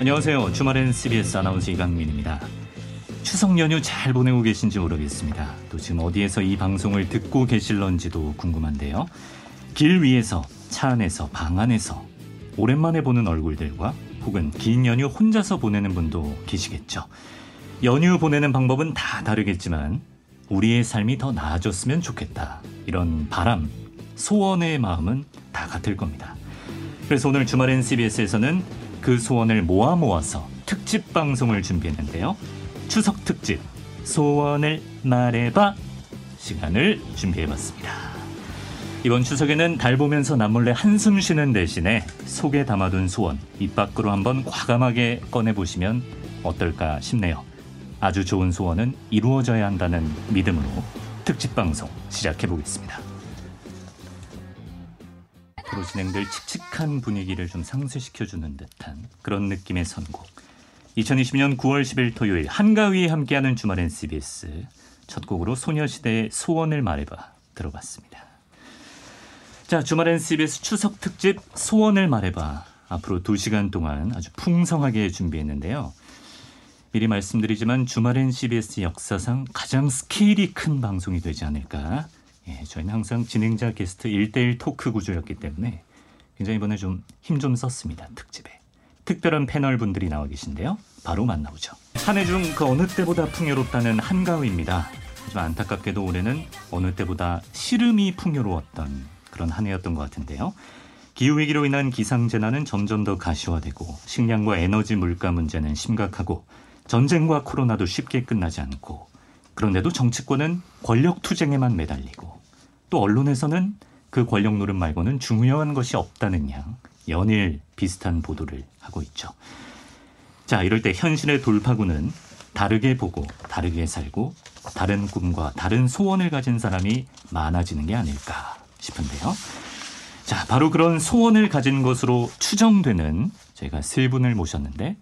안녕하세요. 주말엔 CBS 아나운서 이강민입니다. 추석 연휴 잘 보내고 계신지 모르겠습니다. 또 지금 어디에서 이 방송을 듣고 계실런지도 궁금한데요. 길 위에서, 차 안에서, 방 안에서 오랜만에 보는 얼굴들과 혹은 긴 연휴 혼자서 보내는 분도 계시겠죠. 연휴 보내는 방법은 다 다르겠지만 우리의 삶이 더 나아졌으면 좋겠다. 이런 바람, 소원의 마음은 다 같을 겁니다. 그래서 오늘 주말엔 CBS에서는 그 소원을 모아 모아서 특집 방송을 준비했는데요. 추석 특집 소원을 말해봐 시간을 준비해봤습니다. 이번 추석에는 달 보면서 남몰래 한숨 쉬는 대신에 속에 담아둔 소원 입 밖으로 한번 과감하게 꺼내보시면 어떨까 싶네요. 아주 좋은 소원은 이루어져야 한다는 믿음으로 특집 방송 시작해 보겠습니다. 앞으로 진행될 칙칙한 분위기를 좀 상쇄시켜 주는 듯한 그런 느낌의 선곡. 2020년 9월 10일 토요일 한가위에 함께하는 주말엔 CBS 첫 곡으로 소녀시대의 소원을 말해봐 들어봤습니다. 자 주말엔 CBS 추석 특집 소원을 말해봐 앞으로 2시간 동안 아주 풍성하게 준비했는데요. 미리 말씀드리지만 주말엔 CBS 역사상 가장 스케일이 큰 방송이 되지 않을까 예, 저희는 항상 진행자 게스트 1대1 토크 구조였기 때문에 굉장히 이번에 좀 힘좀 썼습니다. 특집에. 특별한 패널 분들이 나와 계신데요. 바로 만나보죠. 한 해 중 그 어느 때보다 풍요롭다는 한가위입니다. 하지만 안타깝게도 올해는 어느 때보다 시름이 풍요로웠던 그런 한 해였던 것 같은데요. 기후위기로 인한 기상재난은 점점 더 가시화되고 식량과 에너지 물가 문제는 심각하고 전쟁과 코로나도 쉽게 끝나지 않고 그런데도 정치권은 권력 투쟁에만 매달리고 또 언론에서는 그 권력 노릇 말고는 중요한 것이 없다는 양 연일 비슷한 보도를 하고 있죠. 자, 이럴 때 현실의 돌파구는 다르게 보고 다르게 살고 다른 꿈과 다른 소원을 가진 사람이 많아지는 게 아닐까 싶은데요. 자, 바로 그런 소원을 가진 것으로 추정되는 제가 세 분을 모셨는데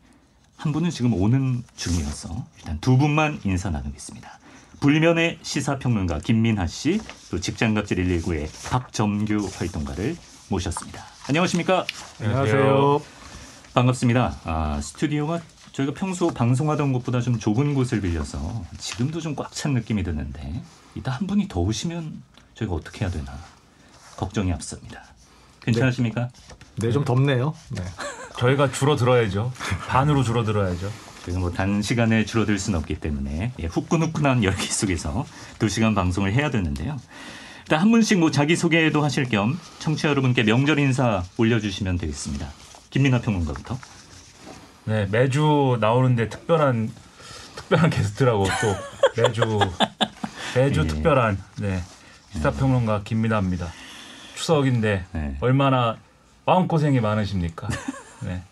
한 분은 지금 오는 중이어서 일단 두 분만 인사 나누겠습니다. 불면의 시사평론가 김민하 씨, 또 직장갑질 119의 박점규 활동가를 모셨습니다. 안녕하십니까? 안녕하세요. 반갑습니다. 아, 스튜디오가 저희가 평소 방송하던 곳보다 좀 좁은 곳을 빌려서 지금도 좀 꽉 찬 느낌이 드는데 이따 한 분이 더 오시면 저희가 어떻게 해야 되나 걱정이 앞섭니다. 괜찮으십니까? 네, 좀 덥네요. 네. 저희가 줄어들어야죠. 반으로 줄어들어야죠. 그래서 뭐 단시간에 줄어들 수는 없기 때문에 예, 후끈후끈한 열기 속에서 두 시간 방송을 해야 되는데요. 일단 한 분씩 뭐 자기 소개도 하실 겸 청취자 여러분께 명절 인사 올려주시면 되겠습니다. 김민아 평론가부터. 네 매주 나오는데 특별한 특별한 게스트라고 또 매주 매주 예. 특별한 네 시사평론가 김민아입니다. 추석인데 네. 얼마나 마음 고생이 많으십니까? 네.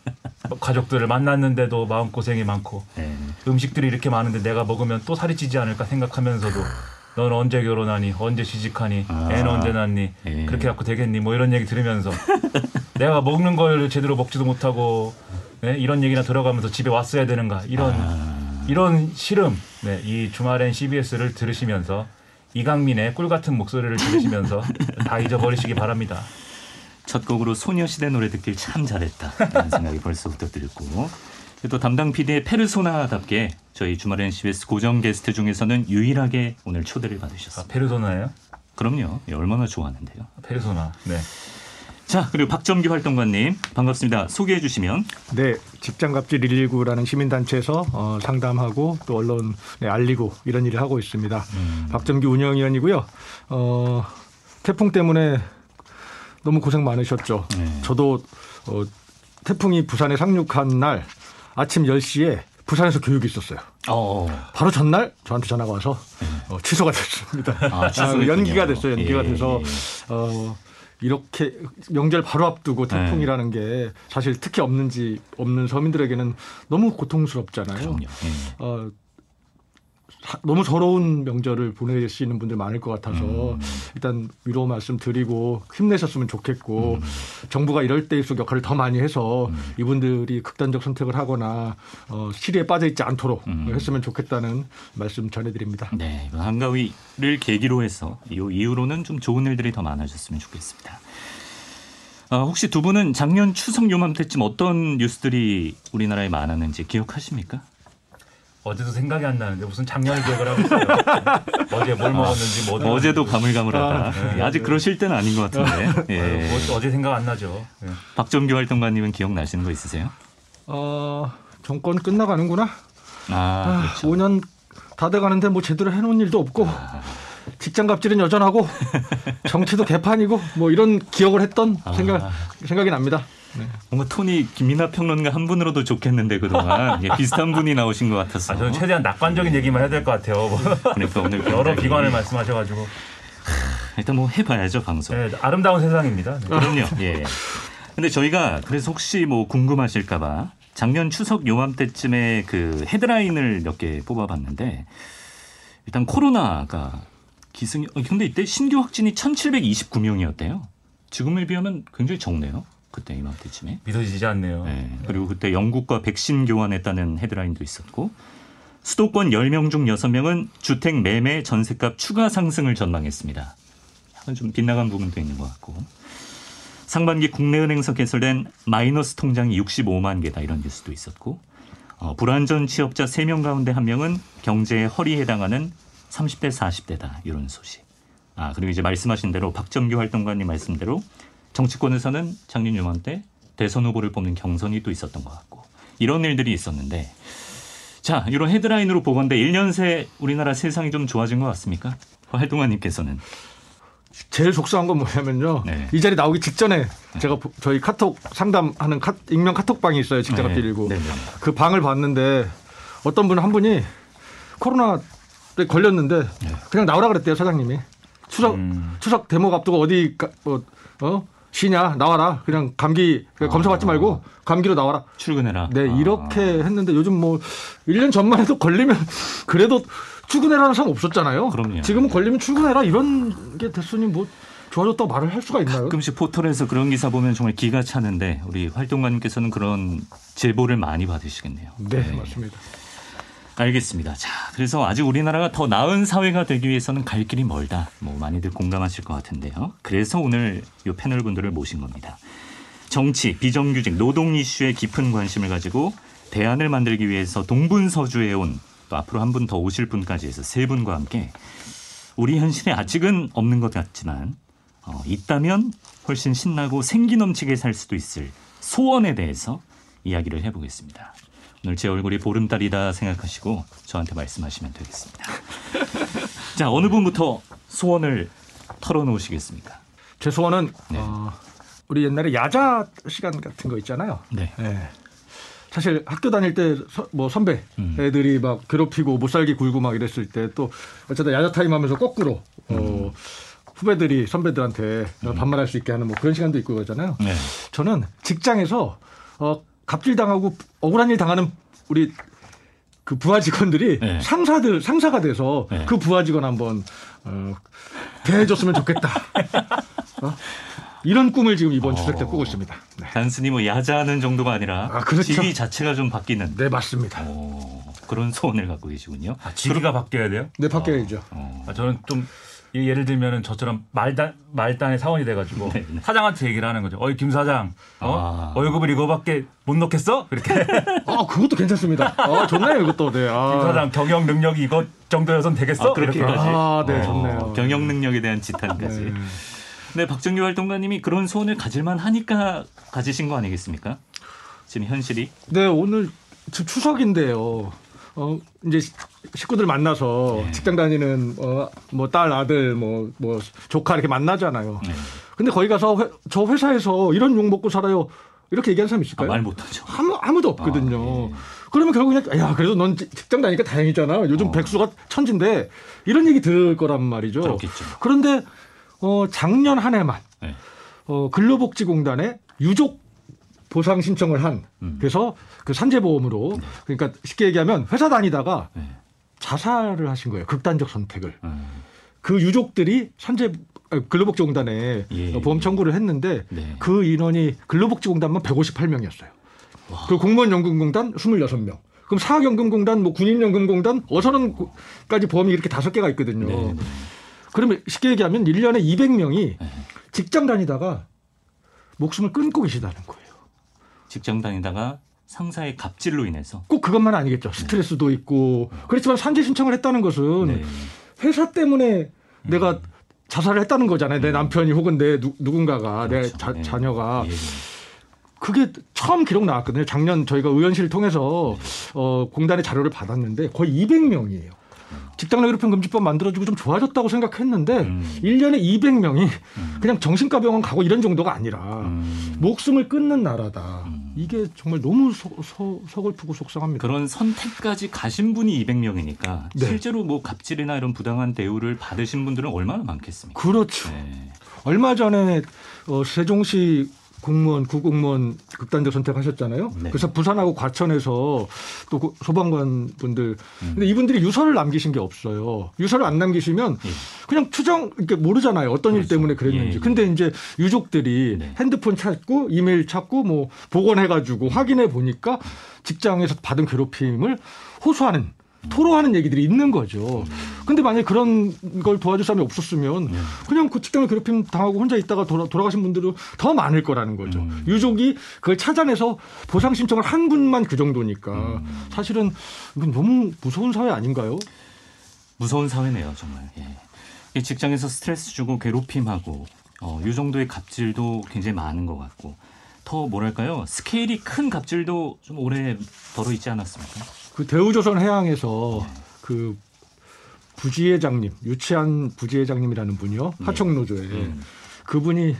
가족들을 만났는데도 마음 고생이 많고 예. 음식들이 이렇게 많은데 내가 먹으면 또 살이 찌지 않을까 생각하면서도 넌 언제 결혼하니 언제 시집하니 아. 애는 언제 낳니 예. 그렇게 갖고 되겠니 뭐 이런 얘기 들으면서 내가 먹는 걸 제대로 먹지도 못하고 네? 이런 얘기나 들어가면서 집에 왔어야 되는가 이런 아, 이런 시름 네, 이 주말엔 CBS를 들으시면서 이강민의 꿀 같은 목소리를 들으시면서 다 잊어버리시기 바랍니다. 첫 곡으로 소녀시대 노래 듣길 참 잘했다. 라는 생각이 벌써부터 들고. 또 담당 PD의 페르소나답게 저희 주말엔 CBS 고정 게스트 중에서는 유일하게 오늘 초대를 아, 받으셨습니다. 페르소나예요? 그럼요. 예, 얼마나 좋아하는데요. 페르소나. 네. 자, 그리고 박점규 활동가님 반갑습니다. 소개해 주시면 네, 직장갑질 119라는 시민단체에서 어, 상담하고 또 언론에 알리고 이런 일을 하고 있습니다. 박정규 운영위원이고요. 어, 태풍 때문에 너무 고생 많으셨죠. 네. 저도 어, 태풍이 부산에 상륙한 날 아침 10시에 부산에서 교육이 있었어요. 어, 바로 전날 저한테 전화가 와서 어, 취소가 됐습니다. 아, 취소했군요. 연기가 됐어요. 연기가 예, 돼서 예. 어, 이렇게 명절 바로 앞두고 네. 태풍이라는 게 사실 특히 없는지 없는 서민들에게는 너무 고통스럽잖아요. 그럼요. 예. 어, 사- 너무 서러운 명절을 보내시는 분들 많을 것 같아서 음. 일단 위로 말씀 드리고 힘내셨으면 좋겠고 음. 정부가 이럴 때일수록 역할을 더 많이 해서 이분들이 극단적 선택을 하거나 어, 시리에 빠져 있지 않도록 음. 했으면 좋겠다는 말씀 전해드립니다. 네, 한가위를 계기로 해서 이 이후로는 좀 좋은 일들이 더 많아졌으면 좋겠습니다. 아, 혹시 두 분은 작년 추석 요맘때쯤 어떤 뉴스들이 우리나라에 많았는지 기억하십니까? 어제도 생각이 안 나는데 무슨 작년을 기억을 하고 있어요. 어제 뭘 먹었는지 뭐 어제도 가물가물하다. 아, 네. 예, 아직 그러실 때는 아닌 것 같은데. 예. 뭐 어제 생각 안 나죠. 예. 박정규 활동가님은 기억나시는 거 있으세요? 어, 정권 끝나가는구나. 아, 아, 그렇죠. 5년 다 돼가는데 뭐 제대로 해놓은 일도 없고 직장 갑질은 여전하고 정치도 개판이고 뭐 이런 기억을 했던 아. 생각 생각이 납니다. 네. 뭔가 톤이 김민하 평론가 한 분으로도 좋겠는데 그동안 예, 비슷한 분이 나오신 것 같아서. 아, 저는 최대한 낙관적인 얘기만 해야 될 것 같아요. 뭐 그러니까 오늘 여러 비관을 말씀하셔가지고 일단 뭐 해봐야죠 방송. 네, 아름다운 세상입니다. 네. 그럼요. 예. 근데 저희가 그래서 혹시 뭐 궁금하실까봐 작년 추석 요맘때쯤에 그 헤드라인을 몇 개 뽑아봤는데 일단 코로나가 기승. 어, 근데 이때 신규 확진이 1,729명이었대요. 지금에 비하면 굉장히 적네요. 그때 이맘때쯤에. 믿어지지 않네요. 네. 그리고 그때 영국과 백신 교환했다는 헤드라인도 있었고 수도권 10명 중 6명은 주택 매매 전세값 추가 상승을 전망했습니다. 약간 좀 빗나간 부분도 있는 것 같고 상반기 국내은행에서 개설된 마이너스 통장이 65만 개다 이런 뉴스도 있었고 어, 불안전 취업자 3명 가운데 1명은 경제의 허리에 해당하는 30대 40대다 이런 소식. 아 그리고 이제 말씀하신 대로 박정규 활동가님 말씀대로 정치권에서는 작년 요맘때 대선 후보를 뽑는 경선이 또 있었던 것 같고 이런 일들이 있었는데 자 이런 헤드라인으로 보건데 1년 새 우리나라 세상이 좀 좋아진 것 같습니까? 활동가님께서는 제일 속상한 건 뭐냐면요. 네. 이 자리 나오기 직전에 제가 보- 저희 카톡 상담하는 카, 익명 카톡방이 있어요. 직장 네. 갑질 19. 네, 네. 그 방을 봤는데 어떤 분 한 분이 코로나에 걸렸는데 그냥 나오라 그랬대요 사장님이 추석 음. 추석 대목 앞두고 어디 가, 뭐, 어 쉬냐? 나와라. 그냥 감기 검사 받지 말고 감기로 나와라. 출근해라. 네 아. 이렇게 했는데 요즘 뭐 1년 전만 해도 걸리면 그래도 출근해라는 사람 없었잖아요. 그럼요. 지금은 걸리면 출근해라. 이런 게 됐으니 뭐 좋아졌다고 말을 할 수가 있나요? 가끔씩 포털에서 그런 기사 보면 정말 기가 차는데 우리 활동가님께서는 그런 제보를 많이 받으시겠네요. 네. 맞습니다 알겠습니다. 자, 그래서 아직 우리나라가 더 나은 사회가 되기 위해서는 갈 길이 멀다. 뭐 많이들 공감하실 것 같은데요. 그래서 오늘 이 패널 분들을 모신 겁니다. 정치, 비정규직, 노동 이슈에 깊은 관심을 가지고 대안을 만들기 위해서 동분서주에 온또 앞으로 한 분 더 오실 분까지 해서 세 분과 함께 우리 현실에 아직은 없는 것 같지만 어, 있다면 훨씬 신나고 생기 넘치게 살 수도 있을 소원에 대해서 이야기를 해보겠습니다. 오늘 제 얼굴이 보름달이다 생각하시고 저한테 말씀하시면 되겠습니다. 자 어느 분부터 소원을 털어놓으시겠습니까? 제 소원은 네. 어, 우리 옛날에 야자 시간 같은 거 있잖아요 네. 네. 사실 학교 다닐 때 뭐 선배 음. 애들이 막 괴롭히고 못살기 굴고 막 이랬을 때 또 어쩌다 야자 타임 하면서 거꾸로 음. 어, 후배들이 선배들한테 반말할 수 있게 하는 뭐 그런 시간도 있고 그러잖아요. 네. 저는 직장에서 어, 갑질 당하고 억울한 일 당하는 우리 그 부하 직원들이 네. 상사들 상사가 돼서 네. 그 부하 직원 한번 어, 대해줬으면 좋겠다. 어? 이런 꿈을 지금 이번 추석 때 어. 꾸고 있습니다. 네. 단순히 뭐 야자하는 정도가 아니라 아, 그렇죠. 지위 자체가 좀 바뀌는 네 맞습니다. 오, 그런 소원을 갖고 계시군요. 아, 지위가 바뀌어야 돼요? 네 바뀌어야죠. 어. 아, 저는 좀 이- 예를 들면은 저처럼 말단 말단의 사원이 돼가지고 네, 네. 사장한테 얘기를 하는 거죠. 어이 김 사장, 어? 아. 월급을 이거밖에 못 넣겠어? 이렇게 아 그것도 괜찮습니다. 아 좋네요 이것도. 네. 아. 김 사장 경영 능력이 이거 정도여선 되겠어? 아, 그렇게까지? 이렇게. 아, 네, 어, 좋네요. 경영 능력에 대한 지탄까지. 네. 네, 박정규 활동가님이 그런 소원을 가질만 하니까 가지신 거 아니겠습니까? 지금 현실이. 네 오늘 지금 추석인데요. 어 이제 시- 식구들 만나서 네. 직장 다니는 어, 뭐 딸 아들 뭐뭐 조카 이렇게 만나잖아요. 네. 근데 거기 가서 회- 저 회사에서 이런 욕 먹고 살아요. 이렇게 얘기하는 사람 아, 있을까요? 말 못하죠. 아무 아무도 없거든요. 아, 예. 그러면 결국 그냥 야 그래도 넌 지- 직장 다니니까 다행이잖아. 요즘 어. 백수가 천진데 이런 얘기 들을 거란 말이죠. 그렇겠죠. 그런데 어 작년 한 해만 네. 어, 근로복지공단에 유족 보상 신청을 한 음. 그래서 그 산재보험으로 그러니까 쉽게 얘기하면 회사 다니다가 네. 자살을 하신 거예요. 극단적 선택을. 음. 그 유족들이 산재 아, 근로복지공단에 예. 보험 청구를 했는데 네. 그 인원이 근로복지공단만 158명이었어요. 그 공무원연금공단 26명. 그럼 사학연금공단, 뭐 군인연금공단, 어선원까지 보험이 이렇게 다섯 개가 있거든요. 네, 네. 그러면 쉽게 얘기하면 1년에 200명이 네. 직장 다니다가 목숨을 끊고 계시다는 거예요. 직장 다니다가 상사의 갑질로 인해서 꼭 그것만 아니겠죠. 스트레스도 있고. 그렇지만 산재 신청을 했다는 것은 네. 회사 때문에 내가 자살을 했다는 거잖아요. 내 남편이 혹은 내 누, 누군가가 내 그렇죠. 자, 네. 자녀가 예, 예. 그게 처음 기록 나왔거든요. 작년 저희가 의원실을 통해서 어, 공단의 자료를 받았는데 거의 200명이에요. 직장 내 괴롭힘 금지법 만들어주고 좀 좋아졌다고 생각했는데 음. 1년에 200명이 그냥 정신과 병원 가고 이런 정도가 아니라 음. 목숨을 끊는 나라다. 음. 이게 정말 너무 서, 서, 서글프고 속상합니다. 그런 선택까지 가신 분이 200명이니까 네. 실제로 뭐 갑질이나 이런 부당한 대우를 받으신 분들은 얼마나 많겠습니까? 그렇죠. 네. 얼마 전에 어, 세종시 공무원 구공무원 극단적 선택하셨잖아요. 네. 그래서 부산하고 과천에서 또그 소방관 분들 음. 근데 이분들이 유서를 남기신 게 없어요. 유서를 안 남기시면 예. 그냥 추정 이렇게 모르잖아요. 어떤 일 그렇죠. 때문에 그랬는지. 예, 예. 근데 이제 유족들이 네. 핸드폰 찾고 이메일 찾고 뭐 복원해 가지고 확인해 보니까 직장에서 받은 괴롭힘을 호소하는 토로하는 얘기들이 있는 거죠. 근데 만약에 그런 걸 도와줄 사람이 없었으면 네. 그냥 그 직장을 괴롭힘 당하고 혼자 있다가 돌아, 돌아 가신 분들은 더 많을 거라는 거죠. 음. 유족이 그걸 찾아내서 보상 신청을 한 분만 그 정도니까 음. 사실은 이건 너무 무서운 사회 아닌가요? 무서운 사회네요, 정말. 예. 이 직장에서 스트레스 주고 괴롭힘하고 어, 이 정도의 갑질도 굉장히 많은 것 같고 더 뭐랄까요 스케일이 큰 갑질도 좀 오래 벌어 있지 않았습니까? 그 대우조선 해양에서 그 부지회장님 유치한 부지회장님이라는 분이요 네. 하청노조에 음. 그분이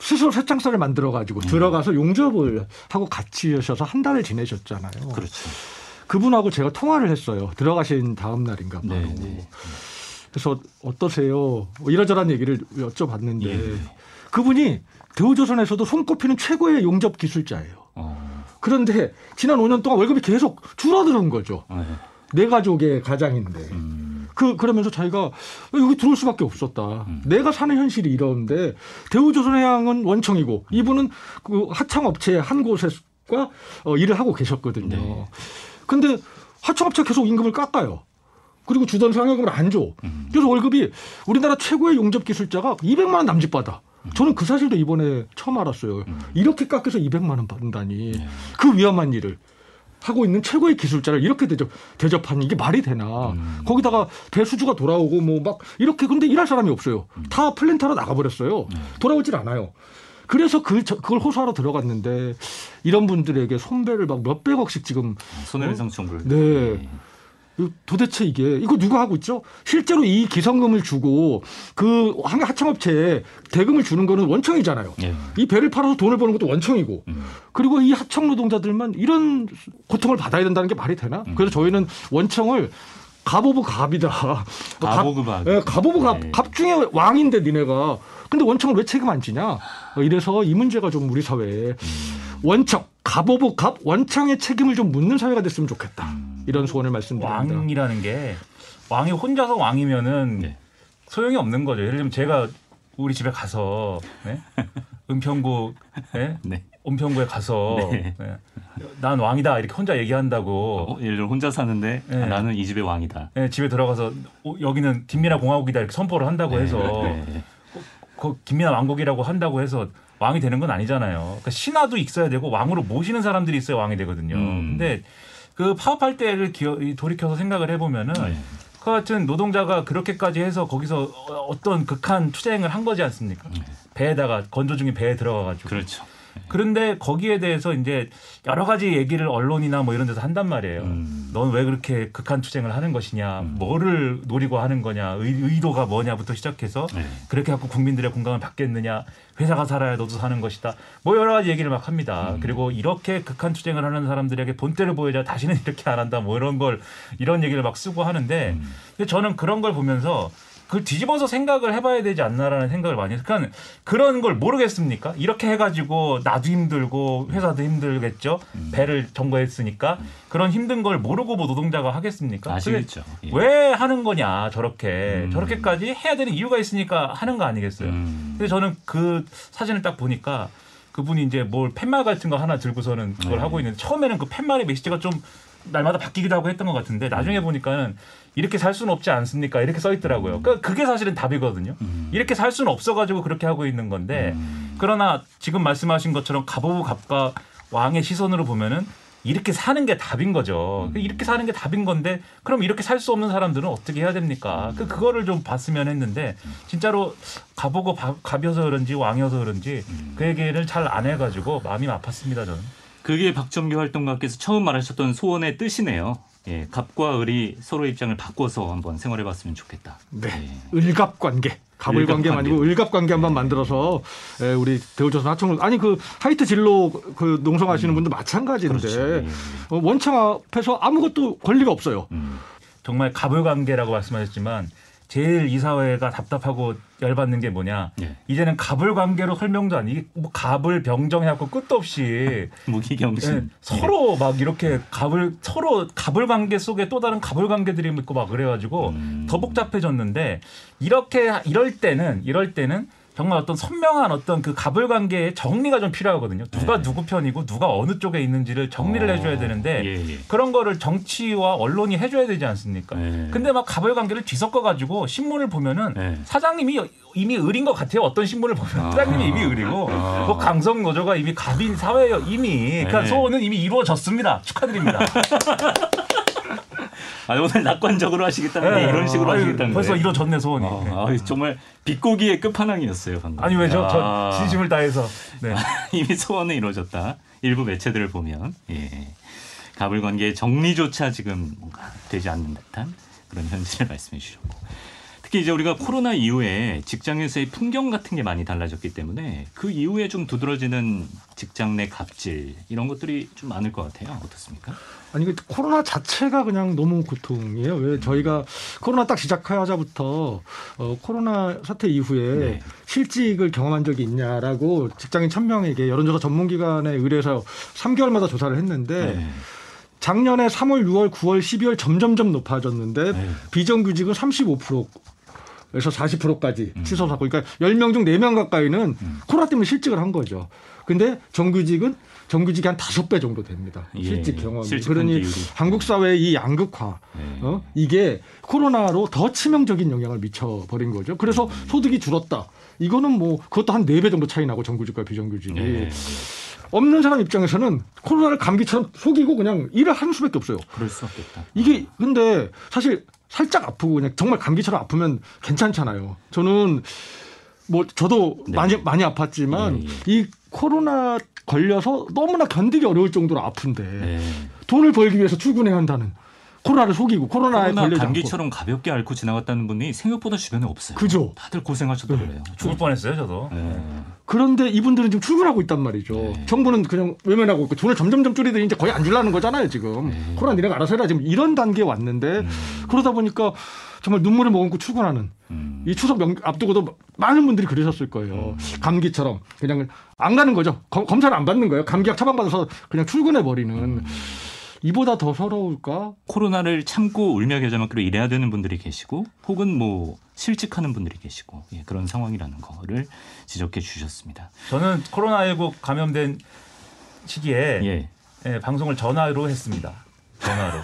스스로 새창살을 만들어 가지고 들어가서 용접을 하고 같이 하셔서 한 달을 지내셨잖아요. 그렇죠. 그분하고 제가 통화를 했어요. 들어가신 다음 날인가 바로. 네, 네. 그래서 어떠세요? 뭐 이러저런 얘기를 여쭤봤는데 예. 그분이 대우조선에서도 손꼽히는 최고의 용접 기술자예요. 어, 그런데 지난 5년 동안 월급이 계속 줄어드는 거죠. 네. 내 가족의 가장인데. 음, 그 그러면서 자기가 여기 들어올 수밖에 없었다. 음. 내가 사는 현실이 이러는데 대우조선해양은 원청이고 이분은 그 하청업체 한 곳에과 어, 일을 하고 계셨거든요. 네. 근데 하청업체 계속 임금을 깎아요. 그리고 주던 상여금을 안 줘. 음. 그래서 월급이 우리나라 최고의 용접 기술자가 200만 원 남짓 받아. 저는 그 사실도 이번에 처음 알았어요. 음. 이렇게 깎여서 200만 원 받는다니. 네. 그 위험한 일을 하고 있는 최고의 기술자를 이렇게 대접, 대접하는 이게 말이 되나. 음. 거기다가 대수주가 돌아오고 뭐 막 이렇게 근데 일할 사람이 없어요. 음. 다 플랜타로 나가버렸어요. 네. 돌아오질 않아요. 그래서 그, 저- 그걸 호소하러 들어갔는데 이런 분들에게 손배를 막 몇백억씩 지금 손해배상 청구를. 네. 예. 도대체 이게 이거 누가 하고 있죠? 실제로 이 기성금을 주고 그 하- 하청업체에 대금을 주는 거는 원청이잖아요. 예. 이 배를 팔아서 돈을 버는 것도 원청이고 음. 그리고 이 하청 노동자들만 이런 고통을 받아야 된다는 게 말이 되나? 음. 그래서 저희는 원청을 갑 of 갑이다. 갑 of 갑. 예, 갑 of 갑. 네. 갑 중에 왕인데 니네가. 근데 원청을 왜 책임 안 지냐? 어, 이래서 이 문제가 좀 우리 사회에 음. 원청, 갑 of 갑, 원청의 책임을 좀 묻는 사회가 됐으면 좋겠다. 음. 이런 소원을 말씀드립니다. 왕이라는 게 왕이 혼자서 왕이면은 네. 소용이 없는 거죠. 예를 들면 제가 우리 집에 가서 네? 은평구 네? 네. 은평구에 가서 네. 네. 난 왕이다 이렇게 혼자 얘기한다고 어, 예를 들어 혼자 사는데 네. 아, 나는 이 집의 왕이다. 네, 집에 들어가서 어, 여기는 김민아 공화국이다 이렇게 선포를 한다고 해서 네. 그 김민아 왕국이라고 한다고 해서 왕이 되는 건 아니잖아요. 그러니까 신하도 있어야 되고 왕으로 모시는 사람들이 있어야 왕이 되거든요. 음. 근데 그 파업할 때를 기어, 이 돌이켜서 생각을 해보면은 네. 그 같은 노동자가 그렇게까지 해서 거기서 어- 어떤 극한 투쟁을 한 거지 않습니까? 배에다가 건조 중에 배에 들어가가지고. 그렇죠. 그런데 거기에 대해서 이제 여러 가지 얘기를 언론이나 뭐 이런 데서 한단 말이에요. 음. 넌왜 그렇게 극한 투쟁을 하는 것이냐, 뭐를 노리고 하는 거냐, 의, 도가 뭐냐부터 시작해서 네. 그렇게 갖고 국민들의 공감을 받겠느냐, 회사가 살아야 너도 사는 것이다, 뭐 여러 가지 얘기를 막 합니다. 음. 그리고 이렇게 극한 투쟁을 하는 사람들에게 본때를 보여야 다시는 이렇게 안 한다, 뭐 이런 걸 이런 얘기를 막 쓰고 하는데, 음. 근데 저는 그런 걸 보면서 그걸 뒤집어서 생각을 해봐야 되지 않나라는 생각을 많이 해요. 그러니까 그런 걸 모르겠습니까? 이렇게 해가지고 나도 힘들고 회사도 힘들겠죠. 음. 배를 점거했으니까 그런 힘든 걸 모르고 뭐 노동자가 하겠습니까? 아시겠죠. 예. 왜 하는 거냐 저렇게 음. 저렇게까지 해야 되는 이유가 있으니까 하는 거 아니겠어요? 음. 근데 저는 그 사진을 딱 보니까 그분이 이제 뭘 팻말 같은 거 하나 들고서는 그걸 네. 하고 있는데 처음에는 그 팻말의 메시지가 좀 날마다 바뀌기도 하고 했던 것 같은데 나중에 음. 보니까는 이렇게 살 수는 없지 않습니까? 이렇게 써 있더라고요. 그러니까 그게 사실은 답이거든요. 음. 이렇게 살 수는 없어가지고 그렇게 하고 있는 건데 음. 그러나 지금 말씀하신 것처럼 가보부 갑과 왕의 시선으로 보면은 이렇게 사는 게 답인 거죠. 음. 이렇게 사는 게 답인 건데 그럼 이렇게 살 수 없는 사람들은 어떻게 해야 됩니까? 음. 그 그거를 좀 봤으면 했는데 진짜로 가보고 바- 갑이어서 그런지 왕이어서 그런지 음. 그 얘기를 잘 안 해가지고 마음이 아팠습니다 저는. 그게 박정규 활동가께서 처음 말하셨던 소원의 뜻이네요. 예, 갑과 을이 서로 입장을 바꿔서 한번 생활해봤으면 좋겠다. 네. 예. 을갑 관계. 갑을 을갑 관계. 아니고 을갑 관계 한번 만들어서 에, 우리 대우조선 하청을 아니 그 하이트 진로 그 농성하시는 분도 마찬가지인데 그렇죠. 예. 어, 원청 앞에서 아무것도 권리가 없어요. 음. 정말 갑을 관계라고 말씀하셨지만 제일 이 사회가 답답하고 열받는 게 뭐냐? 예. 이제는 갑을 관계로 설명도 아니 뭐 갑을 병정해갖고 끝도 없이 무기경신. 예, 서로 막 이렇게 갑을 서로 갑을 관계 속에 또 다른 갑을 관계들이 있고 막 그래가지고 음. 더 복잡해졌는데 이렇게 이럴 때는 이럴 때는 정말 어떤 선명한 어떤 그 갑을 관계의 정리가 좀 필요하거든요. 누가 네. 누구 편이고 누가 어느 쪽에 있는지를 정리를 어, 해줘야 되는데 예, 예. 그런 거를 정치와 언론이 해줘야 되지 않습니까? 네. 근데 막 갑을 관계를 뒤섞어 가지고 신문을 보면은 네. 사장님이 이미 을인 것 같아요. 어떤 신문을 보면 아. 사장님이 이미 을이고 아. 뭐 강성 노조가 이미 갑인 사회에 이미 그러니까 네. 소원은 이미 이루어졌습니다. 축하드립니다. 아, 오늘 낙관적으로 하시겠다는 게 네. 이런 식으로 아유, 하시겠다는 벌써 거예요? 이루어졌네 소원이. 네. 아, 아, 정말 비꼬기의 끝판왕이었어요 방금. 아니 왜죠? 야. 저 진심을 다해서. 네. 이미 소원은 이루어졌다. 일부 매체들을 보면 예. 갑을 관계의 정리조차 지금 뭔가 되지 않는 듯한 그런 현실을 말씀해 주셨고 특히 이제 우리가 코로나 이후에 직장에서의 풍경 같은 게 많이 달라졌기 때문에 그 이후에 좀 두드러지는 직장 내 갑질 이런 것들이 좀 많을 것 같아요. 어떻습니까? 아니 그 코로나 자체가 그냥 너무 고통이에요. 왜 저희가 코로나 딱 시작하자부터 어, 코로나 사태 이후에 네. 실직을 경험한 적이 있냐라고 직장인 천 명에게 여론조사 전문기관에 의뢰해서 3개월마다 조사를 했는데 네. 작년에 3월, 6월, 9월, 12월 점점점 높아졌는데 네. 비정규직은 35% 에서 40%까지 음. 취소 사고 그러니까 10명 중 4명 가까이는 음. 코로나 때문에 실직을 한 거죠. 근데 정규직은 정규직이 한 다섯 배 정도 됩니다. 예, 실직 경험이. 실직한 그러니 비율이. 한국 사회의 이 양극화, 네. 어? 이게 코로나로 더 치명적인 영향을 미쳐버린 거죠. 그래서 음. 소득이 줄었다. 이거는 뭐 그것도 한 네 배 정도 차이 나고 정규직과 비정규직이. 네. 없는 사람 입장에서는 코로나를 감기처럼 속이고 그냥 일을 하는 수밖에 없어요. 그럴 수 없겠다. 이게 근데 사실 살짝 아프고 그냥 정말 감기처럼 아프면 괜찮잖아요. 저는 뭐 저도 네. 많이 많이 아팠지만 예, 예. 이 코로나 걸려서 너무나 견디기 어려울 정도로 아픈데 네. 돈을 벌기 위해서 출근해야 한다는 코로나를 속이고 코로나에 코로나 걸리지 않고 감기처럼 가볍게 앓고 지나갔다는 분이 생각보다 주변에 없어요. 그죠. 다들 고생하셔도 그래요. 죽을 뻔했어요 저도. 네. 그런데 이분들은 지금 출근하고 있단 말이죠. 네. 정부는 그냥 외면하고 있고 돈을 점점점 줄이더니 이제 거의 안 줄라는 거잖아요 지금. 네. 코로나 니네가 알아서 해라 지금 이런 단계에 왔는데 음. 그러다 보니까 정말 눈물을 머금고 출근하는 음. 이 추석 명, 앞두고도 많은 분들이 그러셨을 거예요. 감기처럼 그냥 안 가는 거죠. 검, 검사를 안 받는 거예요. 감기약 처방받아서 그냥 출근해 버리는. 이보다 더 서러울까? 코로나를 참고 울며 겨자 먹기로 일해야 되는 분들이 계시고 혹은 뭐 실직하는 분들이 계시고 예, 그런 상황이라는 거를 지적해 주셨습니다. 저는 코로나19 감염된 시기에 예. 예, 방송을 전화로 했습니다. 전화로.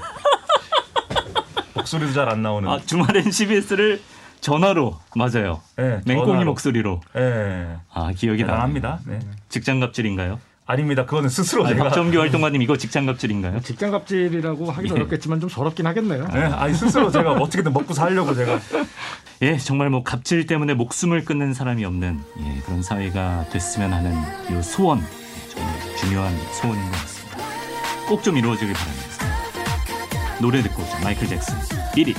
목소리도 잘 안 나오는. 아 주말엔 CBS를 전화로 맞아요. 예, 맹꽁이 전화로. 목소리로. 예. 아 기억이. 대단합니다. 네. 직장 갑질인가요? 아닙니다. 그거는 스스로 아니, 제가. 박정규 활동가님 이거 직장 갑질인가요? 직장 갑질이라고 하기도 예. 어렵겠지만 좀 서럽긴 하겠네요. 네, 아니 스스로 제가 어떻게든 먹고 살려고 제가 예, 정말 뭐 갑질 때문에 목숨을 끊는 사람이 없는 예, 그런 사회가 됐으면 하는 이 소원 예, 정말 중요한 소원인 것 같습니다. 꼭 좀 이루어지길 바라면서 노래 듣고 오죠. 마이클 잭슨 1위.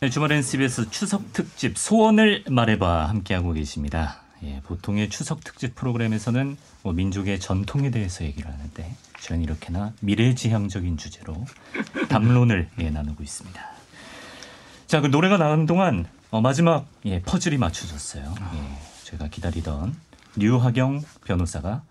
네, 주말엔 CBS 추석 특집 소원을 말해봐 함께하고 계십니다. 예, 보통의 추석 특집 프로그램에서는 뭐 민족의 전통에 대해서 얘기를 하는데 저는 이렇게나 미래지향적인 주제로 담론을 예, 나누고 있습니다. 자, 그 노래가 나가는 동안 어, 마지막 예, 퍼즐이 맞춰졌어요. 예, 제가 기다리던 류하경 변호사가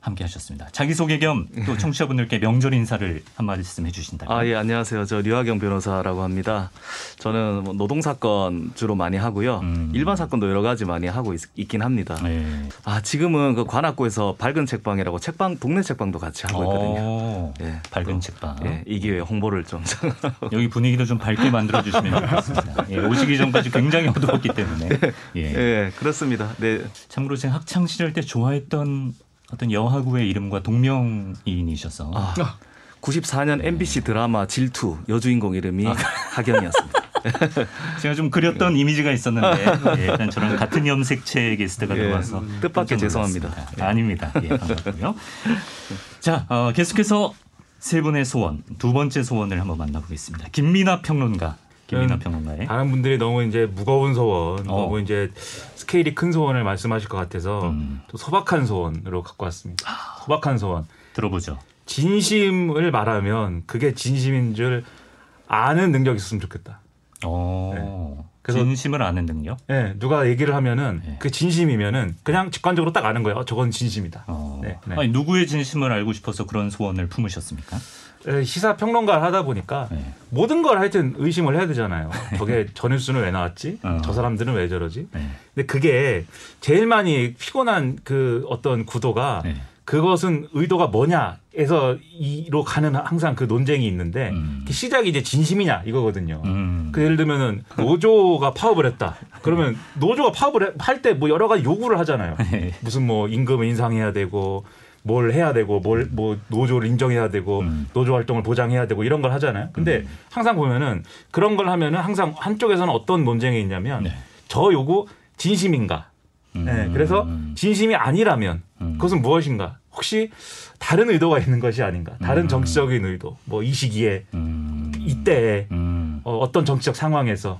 함께 하셨습니다. 자기소개 겸 또 청취자분들께 명절 인사를 한 말씀 해주신다면. 아, 예, 안녕하세요. 저 류하경 변호사라고 합니다. 저는 뭐 노동사건 주로 많이 하고요. 음. 일반 사건도 여러 가지 많이 하고 있, 긴 합니다. 예. 아, 지금은 그 관악구에서 밝은 책방이라고 책방, 동네 책방도 같이 하고 있거든요. 어, 예. 밝은 책방. 예, 이 기회에 홍보를 좀. 여기 분위기도 좀 밝게 만들어 주시면 좋겠습니다. 예, 오시기 전까지 굉장히 어두웠기 때문에. 예. 예, 그렇습니다. 네. 참고로 제가 학창 시절 때 좋아했던 어떤 여하구의 이름과 동명이인이셔서 아, 94년 MBC 드라마 질투 여주인공 이름이 하경이었습니다. 제가 좀 그렸던 이미지가 있었는데 예, 일단 저랑 같은 염색체의 게스트가 예, 들어와서 뜻밖의 깜짝 죄송합니다. 놀랐습니다. 아닙니다. 예, 반갑고요. 자, 어, 계속해서 세 분의 소원, 두 번째 소원을 한번 만나보겠습니다. 김민아 평론가, 김민아 음, 평론가의 다른 분들이 너무 이제 무거운 소원, 어. 너무 이제 스케일이 큰 소원을 말씀하실 것 같아서 음. 또 소박한 소원으로 갖고 왔습니다. 소박한 소원. 들어보죠. 진심을 말하면 그게 진심인 줄 아는 능력이 있었으면 좋겠다. 어, 그래서- 진심을 아는 능력. 예, 누가 얘기를 하면은 네. 그 진심이면은 그냥 직관적으로 딱 아는 거예요. 어, 저건 진심이다. 어, 네, 네. 아니, 누구의 진심을 알고 싶어서 그런 소원을 품으셨습니까? 예, 시사 평론가를 하다 보니까 네. 모든 걸 하여튼 의심을 해야 되잖아요. 저게 전일수는 왜 나왔지? 어. 저 사람들은 왜 저러지? 네. 근데 그게 제일 많이 피곤한 그 어떤 구도가 네. 그것은 의도가 뭐냐에서 이로 가는 항상 그 논쟁이 있는데 음. 그 시작이 이제 진심이냐 이거거든요. 음. 그 예를 들면은 노조가 파업을 했다. 그러면 노조가 파업을 할 때 뭐 여러 가지 요구를 하잖아요. 네. 무슨 뭐 임금을 인상해야 되고 뭘 해야 되고 뭘 뭐 노조를 인정해야 되고 음. 노조 활동을 보장해야 되고 이런 걸 하잖아요. 근데 항상 보면은 그런 걸 하면은 항상 한쪽에서는 어떤 논쟁이 있냐면 네. 저 요구 진심인가? 음. 네, 그래서 진심이 아니라면 음. 그것은 무엇인가? 혹시 다른 의도가 있는 것이 아닌가? 다른 음. 정치적인 의도, 뭐 이 시기에 음. 이때에 음. 어, 어떤 정치적 상황에서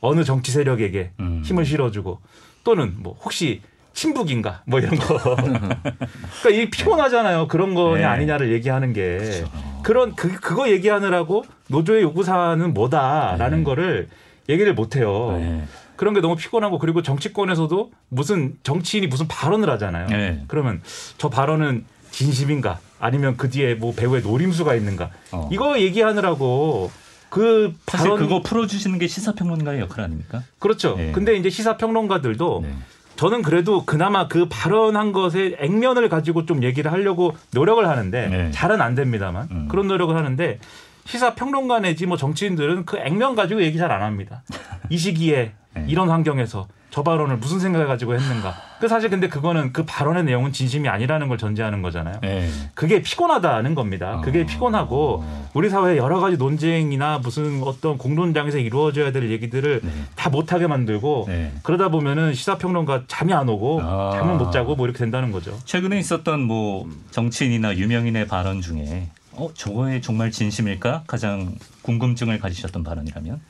어느 정치 세력에게 음. 힘을 실어주고 또는 뭐 혹시 친북인가 뭐 이런 거. 그러니까 이 피곤하잖아요. 그런 거냐 네. 아니냐를 얘기하는 게 그런 그 그거 얘기하느라고 노조의 요구사항은 뭐다라는 네. 거를 얘기를 못 해요. 네. 그런 게 너무 피곤하고 그리고 정치권에서도 무슨 정치인이 무슨 발언을 하잖아요. 네. 그러면 저 발언은 진심인가 아니면 그 뒤에 뭐 배우의 노림수가 있는가 어. 이거 얘기하느라고 그 사실 그거 풀어주시는 게 시사평론가의 역할 아닙니까? 그렇죠. 네. 근데 이제 시사 평론가들도 네. 저는 그래도 그나마 그 발언한 것의 액면을 가지고 좀 얘기를 하려고 노력을 하는데 네. 잘은 안 됩니다만 음. 그런 노력을 하는데 시사 평론가 내지 뭐 정치인들은 그 액면 가지고 얘기 잘 안 합니다. 이 시기에 네. 이런 환경에서 저 발언을 무슨 생각을 가지고 했는가. 그 사실 근데 그거는 그 발언의 내용은 진심이 아니라는 걸 전제하는 거잖아요. 네. 그게 피곤하다는 겁니다. 그게 어. 피곤하고 우리 사회의 여러 가지 논쟁이나 무슨 어떤 공론장에서 이루어져야 될 얘기들을 네. 다 못하게 만들고 네. 그러다 보면은 시사평론가 잠이 안 오고 아. 잠을 못 자고 뭐 이렇게 된다는 거죠. 최근에 있었던 뭐 정치인이나 유명인의 발언 중에 어 저거에 정말 진심일까 가장 궁금증을 가지셨던 발언이라면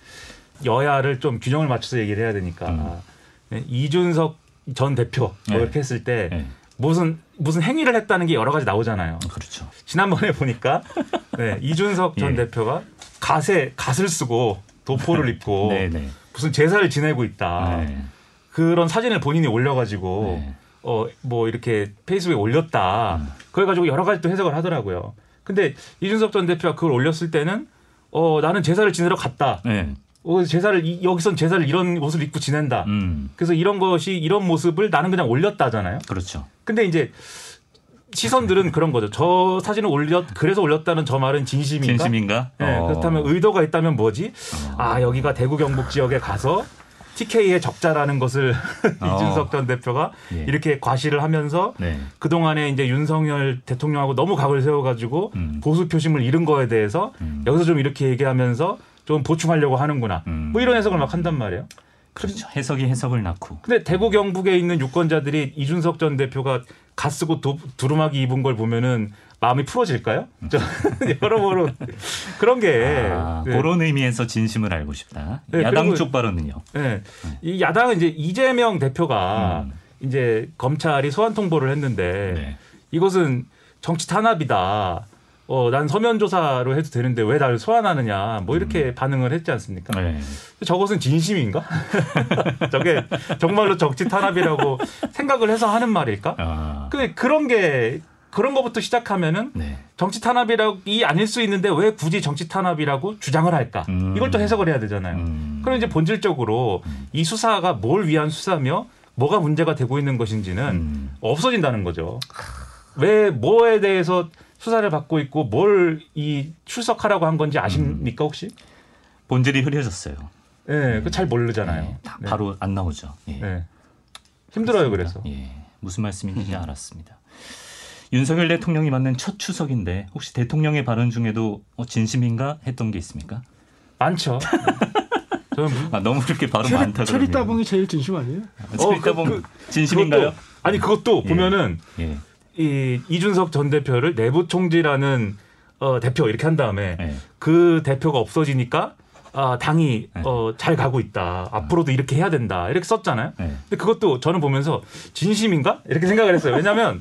여야를 좀 균형을 맞춰서 얘기를 해야 되니까 음. 네, 이준석 전 대표 뭐 네. 이렇게 했을 때 네. 무슨 무슨 행위를 했다는 게 여러 가지 나오잖아요. 그렇죠. 지난번에 보니까 네, 이준석 전 예. 대표가 갓에 갓을 쓰고 도포를 입고 네네. 무슨 제사를 지내고 있다. 네. 그런 사진을 본인이 올려가지고 네. 어뭐 이렇게 페이스북에 올렸다. 음. 그래 가지고 여러 가지 또 해석을 하더라고요. 근데 이준석 전 대표가 그걸 올렸을 때는 어 나는 제사를 지내러 갔다. 네. 어 제사를 이- 여기선 제사를 이런 옷을 입고 지낸다. 음. 그래서 이런 것이 이런 모습을 나는 그냥 올렸다잖아요. 그렇죠. 근데 이제 시선들은 그런 거죠. 저 사진을 올렸 그래서 올렸다는 저 말은 진심인가? 진심인가? 네, 어. 그렇다면 의도가 있다면 뭐지? 아 여기가 대구 경북 지역에 가서 TK의 적자라는 것을 어. 이준석 전 대표가 예. 이렇게 과시를 하면서 네. 그 동안에 이제 윤석열 대통령하고 너무 각을 세워가지고 음. 보수 표심을 잃은 거에 대해서 음. 여기서 좀 이렇게 얘기하면서 좀 보충하려고 하는구나. 음. 뭐 이런 해석을 막 한단 말이에요. 그렇죠. 해석이 해석을 낳고. 근데 대구 경북에 있는 유권자들이 이준석 전 대표가 가 쓰고 도, 두루마기 입은 걸 보면은 마음이 풀어질까요? 저 여러모로 그런 게 아, 네. 그런 의미에서 진심을 알고 싶다. 네, 야당 그리고- 쪽 발언은요. 네. 이 야당은 이제 이재명 대표가 음. 이제 검찰이 소환 통보를 했는데 네. 이것은 정치 탄압이다. 어, 난 서면 조사로 해도 되는데 왜 나를 소환하느냐 뭐 이렇게 음. 반응을 했지 않습니까? 네. 저것은 진심인가? 저게 정말로 정치 탄압이라고 생각을 해서 하는 말일까? 아, 그 그런 게 그런 것부터 시작하면은 네. 정치 탄압이라고이 아닐 수 있는데 왜 굳이 정치 탄압이라고 주장을 할까? 음. 이걸 또 해석을 해야 되잖아요. 음. 그럼 이제 본질적으로 이 수사가 뭘 위한 수사며 뭐가 문제가 되고 있는 것인지는 음. 없어진다는 거죠. 왜 뭐에 대해서 수사를 받고 있고 뭘 이 출석하라고 한 건지 아십니까 혹시? 본질이 흐려졌어요. 예, 그잘 모르잖아요. 네, 다 네. 바로 안 나오죠. 예. 네. 힘들어요 그래서. 예. 무슨 말씀인지 알았습니다. 윤석열 대통령이 맞는 첫 추석인데 혹시 대통령의 발언 중에도 어, 진심인가 했던 게 있습니까? 많죠. 저는 무- 아, 너무 그렇게 발언 체리, 많다 체리. 따봉이 제일 진심 아니에요? 체리 어, 그- 따봉 그- 진심인가요? 그것도- 아니 그것도 예. 보면은 예. 이 이준석 전 대표를 내부 총지라는 어, 대표 이렇게 한 다음에 예. 그 대표가 없어지니까 아, 당이 네. 어, 잘 가고 있다. 앞으로도 이렇게 해야 된다. 이렇게 썼잖아요. 예. 근데 그것도 저는 보면서 진심인가? 이렇게 생각을 했어요. 왜냐하면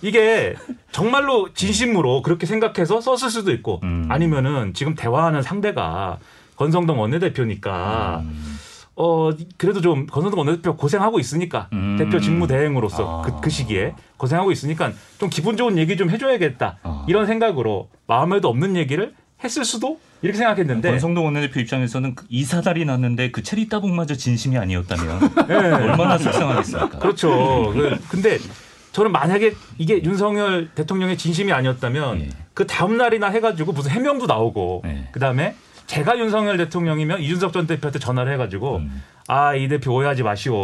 이게 정말로 진심으로 그렇게 생각해서 썼을 수도 있고 음. 아니면은 지금 대화하는 상대가 권성동 원내대표니까 음. 어 그래도 좀 권성동 원내대표 고생하고 있으니까 음. 대표 직무 대행으로서 아. 그, 그 시기에 고생하고 있으니까 좀 기분 좋은 얘기 좀 해줘야겠다 아. 이런 생각으로 마음에도 없는 얘기를 했을 수도 이렇게 생각했는데 권성동 원내대표 입장에서는 그 이사달이 났는데 그 체리 따봉마저 진심이 아니었다면 네. 얼마나 속상하겠습니까? 그렇죠. 그- 근데 저는 만약에 이게 윤석열 대통령의 진심이 아니었다면 예. 그 다음 날이나 해가지고 무슨 해명도 나오고 예. 그 다음에 제가 윤석열 대통령이면 이준석 전 대표한테 전화를 해가지고 음. 아이 대표 오해하지 마시오.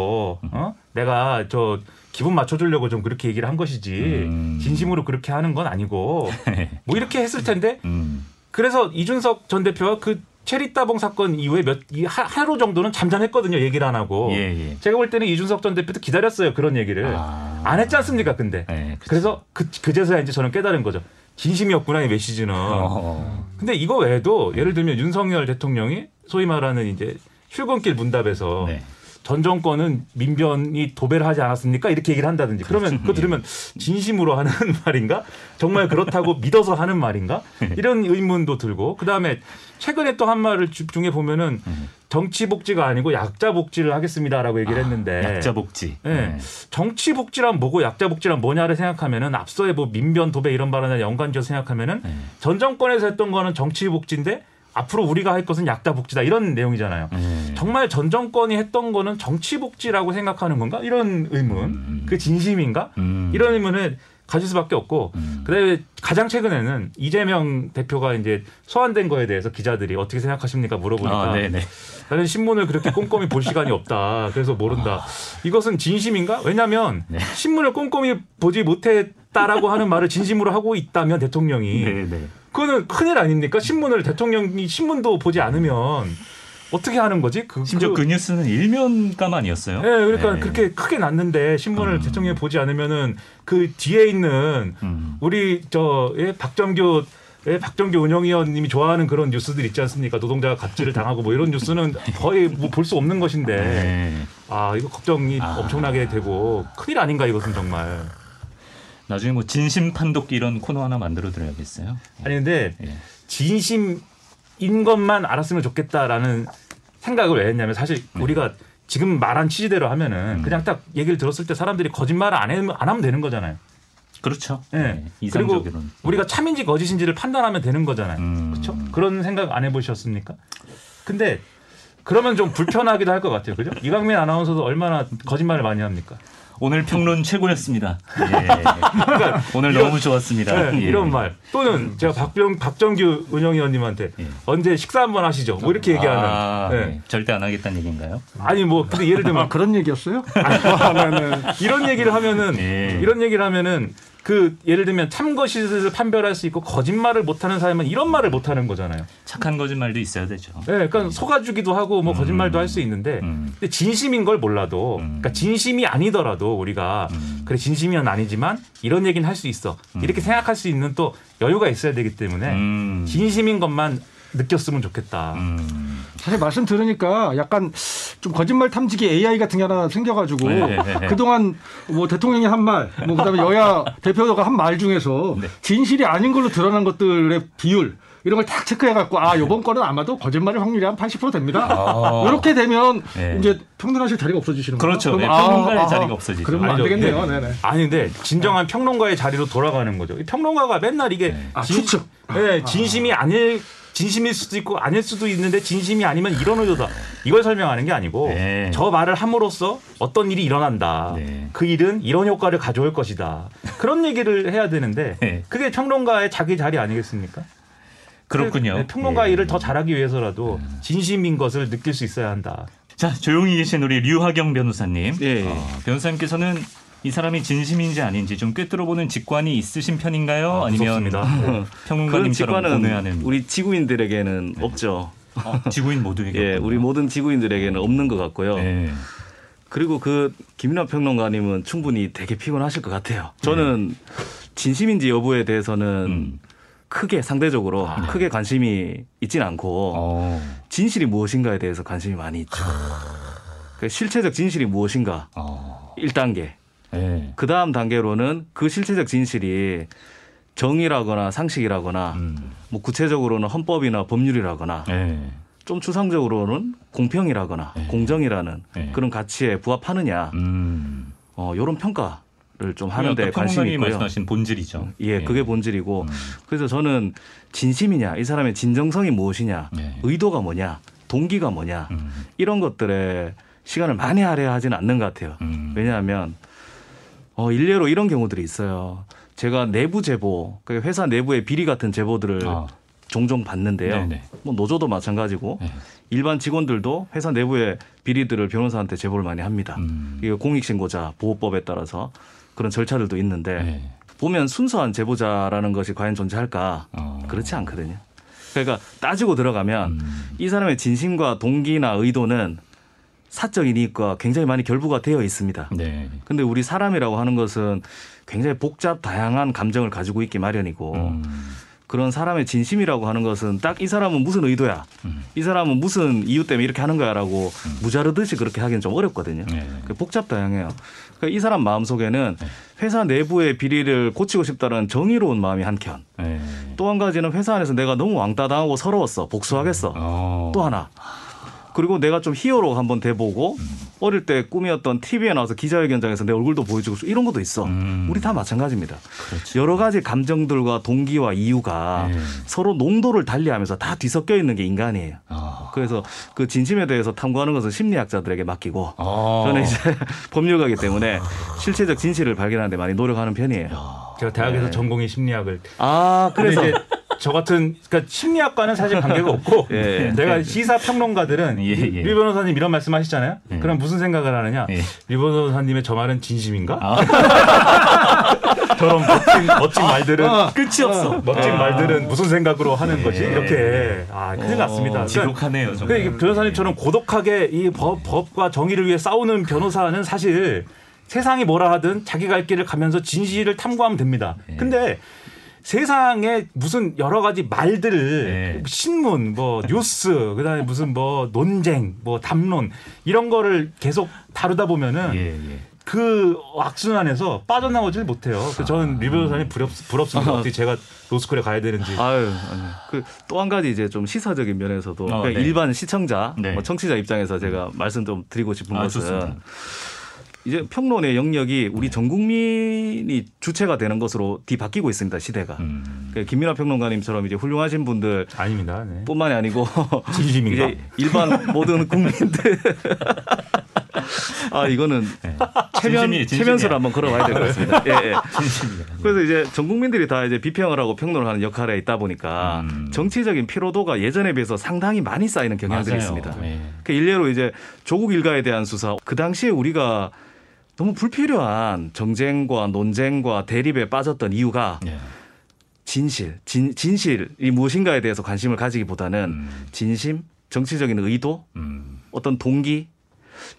어? 내가 저 기분 맞춰주려고 좀 그렇게 얘기를 한 것이지 음. 진심으로 그렇게 하는 건 아니고 뭐 이렇게 했을 텐데 음. 그래서 이준석 전 대표가 그 체리 따봉 사건 이후에 몇 이 하- 하루 정도는 잠잠했거든요. 얘기를 안 하고. 예, 예. 제가 볼 때는 이준석 전 대표도 기다렸어요. 그런 얘기를. 아. 안 했지 않습니까? 근데. 예. 그래서 그, 그제서야 이제 저는 깨달은 거죠. 진심이었구나, 이 메시지는. 어. 근데 이거 외에도 예를 들면 윤석열 대통령이 소위 말하는 이제 출근길 문답에서 네. 전 정권은 민변이 도배를 하지 않았습니까? 이렇게 얘기를 한다든지. 그러면 그렇죠. 그거 들으면 진심으로 하는 말인가? 정말 그렇다고 믿어서 하는 말인가? 이런 의문도 들고. 그다음에 최근에 또 한 말을 집중해 보면은 음. 정치 복지가 아니고 약자 복지를 하겠습니다라고 얘기를 했는데 아, 약자 복지. 예. 네. 정치 복지란 뭐고 약자 복지란 뭐냐를 생각하면은 앞서의 뭐 민변 도배 이런 발언에 연관지어 생각하면은 네. 전 정권에서 했던 거는 정치 복지인데 앞으로 우리가 할 것은 약자 복지다 이런 내용이잖아요. 네. 정말 전 정권이 했던 거는 정치 복지라고 생각하는 건가? 이런 의문. 음. 그 진심인가? 음. 이런 의문을 가질 수밖에 없고 음. 그다음에 가장 최근에는 이재명 대표가 이제 소환된 거에 대해서 기자들이 어떻게 생각하십니까 물어보니까 아. 나는 신문을 그렇게 꼼꼼히 볼 시간이 없다. 그래서 모른다. 이것은 진심인가? 왜냐하면 네. 신문을 꼼꼼히 보지 못했다라고 하는 말을 진심으로 하고 있다면 대통령이 네네. 그거는 큰일 아닙니까? 신문을 대통령이 신문도 보지 않으면 어떻게 하는 거지? 그, 심지어 그, 뉴스는 일면감 아니었어요? 네, 그러니까 네. 그렇게 크게 났는데 신문을 음. 대통령이 보지 않으면은 그 뒤에 있는 음. 우리 저 예, 박정규 예, 박정규 운영위원님이 좋아하는 그런 뉴스들 있지 않습니까? 노동자가 갑질을 당하고 뭐 이런 뉴스는 거의 뭐 볼 수 없는 것인데 네. 아 이거 걱정이 아. 엄청나게 되고 큰일 아닌가 이것은 정말 나중에 뭐 진심 판독기 이런 코너 하나 만들어 드려야겠어요. 아니 근데 예. 진심 인 것만 알았으면 좋겠다라는 생각을 왜 했냐면 사실 우리가 지금 말한 취지대로 하면은 음. 그냥 딱 얘기를 들었을 때 사람들이 거짓말을 안, 해, 안 하면 되는 거잖아요. 그렇죠. 예. 네. 그리고 이상적으로는. 우리가 참인지 거짓인지를 판단하면 되는 거잖아요. 음. 그렇죠? 그런 생각 안 해보셨습니까? 근데 그러면 좀 불편하기도 할 것 같아요. 그죠? 이강민 아나운서도 얼마나 거짓말을 많이 합니까? 오늘 평론 최고였습니다. 예. 오늘 너무 좋았습니다. 네, 예. 이런 말. 또는 제가 박병, 박정규 운영위원님한테 예. 언제 식사 한번 하시죠? 뭐 이렇게 얘기하는. 아, 네. 네. 절대 안 하겠다는 얘기인가요? 아니 뭐 근데 예를 들면 아, 그런 얘기였어요? 아, 네네. 이런 얘기를 하면은 예. 이런 얘기를 하면은 그 예를 들면 참거짓을 판별할 수 있고 거짓말을 못하는 사람은 이런 말을 못하는 거잖아요. 착한 거짓말도 있어야 되죠. 네, 그러니까 속아주기도 하고 뭐 거짓말도 할 수 있는데 음. 근데 진심인 걸 몰라도 음. 그러니까 진심이 아니더라도 우리가 음. 그래 진심이는 아니지만 이런 얘기는 할 수 있어 이렇게 생각할 수 있는 또 여유가 있어야 되기 때문에 음. 진심인 것만 느꼈으면 좋겠다. 음. 사실 말씀 들으니까 약간 좀 거짓말 탐지기 AI 같은 게 하나 생겨가지고 네. 그동안 뭐 대통령이 한 말, 뭐 그다음에 여야 대표가 한 말 중에서 네. 진실이 아닌 걸로 드러난 것들의 비율 이런 걸 딱 체크해갖고 아 요번 거는 아마도 거짓말의 확률이 한 80% 됩니다. 아. 이렇게 되면 네. 이제 평론하실 자리가 없어지시는 거죠. 그렇죠. 네, 아, 평론가의 아, 자리가 없어지죠. 그러면 안 아니죠. 되겠네요. 네. 네네. 아니 근데 진정한 평론가의 자리로 돌아가는 거죠. 이 평론가가 맨날 이게 네. 아, 진, 추측. 네, 진심이 아닐 진심일 수도 있고 아닐 수도 있는데 진심이 아니면 이런 의도다. 이걸 설명하는 게 아니고 네. 저 말을 함으로써 어떤 일이 일어난다. 네. 그 일은 이런 효과를 가져올 것이다. 그런 얘기를 해야 되는데 네. 그게 평론가의 자기 자리 아니겠습니까? 그렇군요. 네, 평론가 예. 일을 더 잘하기 위해서라도 진심인 것을 느낄 수 있어야 한다. 자, 조용히 계신 우리 류하경 변호사님. 예. 어, 변호사님께서는 이 사람이 진심인지 아닌지 좀 꿰뚫어보는 직관이 있으신 편인가요? 아. 그런 평론가님처럼 직관은 우리 지구인들에게는 없죠. 어, 지구인 모두에게 예, 우리 모든 지구인들에게는 없는 것 같고요. 예. 그리고 그 김인환 평론가님은 충분히 되게 피곤하실 것 같아요. 저는 진심인지 여부에 대해서는 음. 크게 상대적으로 아, 네. 크게 관심이 있진 않고 어. 진실이 무엇인가에 대해서 관심이 많이 있죠. 그 실체적 진실이 무엇인가 어. 1단계. 예. 그 다음 단계로는 그 실체적 진실이 정의라거나 상식이라거나 음. 뭐 구체적으로는 헌법이나 법률이라거나 예. 좀 추상적으로는 공평이라거나 네. 공정이라는 네. 그런 가치에 부합하느냐 음. 어, 이런 평가를 좀 하는데 아까 관심이 있고요. 말씀하신 본질이죠. 예, 그게 본질이고 음. 그래서 저는 진심이냐 이 사람의 진정성이 무엇이냐 네. 의도가 뭐냐 동기가 뭐냐 음. 이런 것들에 시간을 많이 할애하지는 않는 것 같아요. 음. 왜냐하면 어, 일례로 이런 경우들이 있어요. 제가 내부 제보, 그 회사 내부의 비리 같은 제보들을 아. 종종 받는데요. 네네. 뭐 노조도 마찬가지고 네. 일반 직원들도 회사 내부의 비리들을 변호사한테 제보를 많이 합니다. 음. 이거 공익신고자 보호법에 따라서 그런 절차들도 있는데 네. 보면 순수한 제보자라는 것이 과연 존재할까? 어. 그렇지 않거든요. 그러니까 따지고 들어가면 음. 이 사람의 진심과 동기나 의도는 사적인 이익과 굉장히 많이 결부가 되어 있습니다. 네. 근데 우리 사람이라고 하는 것은 굉장히 복잡 다양한 감정을 가지고 있기 마련이고 음. 그런 사람의 진심이라고 하는 것은 딱 이 사람은 무슨 의도야, 음. 이 사람은 무슨 이유 때문에 이렇게 하는 거야라고 무자르듯이 그렇게 하기는 좀 어렵거든요. 네. 그 복잡 다양해요. 그러니까 이 사람 마음 속에는 네. 회사 내부의 비리를 고치고 싶다는 정의로운 마음이 한켠. 네. 또한 가지는 회사 안에서 내가 너무 왕따 당하고 서러웠어, 복수하겠어. 어. 또 하나. 그리고 내가 좀 히어로 한번 돼보고 음. 어릴 때 꿈이었던 TV에 나와서 기자회견장에서 내 얼굴도 보여주고 이런 것도 있어. 음. 우리 다 마찬가지입니다. 그렇죠. 여러 가지 감정들과 동기와 이유가 네. 서로 농도를 달리하면서 다 뒤섞여 있는 게 인간이에요. 아. 그래서 그 진심에 대해서 탐구하는 것은 심리학자들에게 맡기고 어. 저는 이제 법률가이기 때문에 실체적 진실을 발견하는데 많이 노력하는 편이에요. 제가 대학에서 네. 전공이 심리학을 아 그래서 그래서 이제 저 같은 그러니까 심리학과는 사실 관계가 없고 예. 내가 시사 평론가들은 예, 예. 리 변호사님 이런 말씀하시잖아요. 예. 그럼 무슨 생각을 하느냐? 예. 리 변호사님의 저 말은 진심인가? 아. 저런 멋진 멋진 말들은 끝이 없어. 멋진 말들은 무슨 생각으로 하는 예. 거지? 이렇게 아 큰일 났습니다. 그러니까 지독하네요. 정말. 그러니까 변호사님처럼 고독하게 이 법, 법과 정의를 위해 싸우는 변호사는 사실 세상이 뭐라 하든 자기 갈 길을 가면서 진실을 탐구하면 됩니다. 예. 근데 세상에 무슨 여러 가지 말들을 예. 신문, 뭐 뉴스, 그다음에 무슨 뭐 논쟁, 뭐 담론 이런 거를 계속 다루다 보면은 예, 예. 그 악순환에서 빠져나오질 못해요. 그래서 저는 리 변호사님 부럽, 부럽습니다. 어떻게 제가 로스쿨에 가야 되는지. 아유, 그또 한 가지 이제 좀 시사적인 면에서도 어, 네. 일반 시청자, 네. 뭐 청취자 입장에서 제가 말씀 좀 드리고 싶은 아, 것은 좋습니다. 이제 평론의 영역이 네. 우리 전 국민이 주체가 되는 것으로 뒤바뀌고 있습니다 시대가. 음. 그 김민하 평론가님처럼 이제 훌륭하신 분들 아닙니다. 네. 뿐만이 아니고 진심인가? 이제 일반 모든 국민들 아 이거는 네. 체면 진심이- 진심이야. 체면서를 한번 걸어봐야 될 것 같습니다. 예, 예. 그래서 이제 전 국민들이 다 이제 비평을 하고 평론을 하는 역할에 있다 보니까 음. 정치적인 피로도가 예전에 비해서 상당히 많이 쌓이는 경향들이 맞아요. 있습니다. 예. 그 일례로 이제 조국 일가에 대한 수사 그 당시에 우리가 너무 불필요한 정쟁과 논쟁과 대립에 빠졌던 이유가 예. 진실, 진, 진실이 무엇인가에 대해서 관심을 가지기보다는 음. 진심, 정치적인 의도, 음. 어떤 동기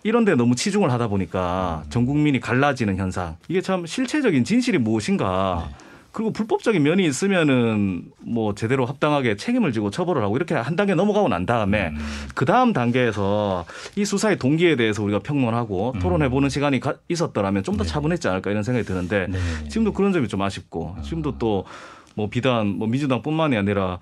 이런 데 너무 치중을 하다 보니까 전 국민이 갈라지는 현상. 이게 참 실체적인 진실이 무엇인가 그리고 불법적인 면이 있으면은 뭐 제대로 합당하게 책임을 지고 처벌을 하고 이렇게 한 단계 넘어가고 난 다음에 음. 그 다음 단계에서 이 수사의 동기에 대해서 우리가 평론하고 음. 토론해 보는 시간이 가- 있었더라면 좀더 네. 차분했지 않을까 이런 생각이 드는데 네. 지금도 그런 점이 좀 아쉽고 지금도 또 뭐 비단 뭐 민주당뿐만이 아니라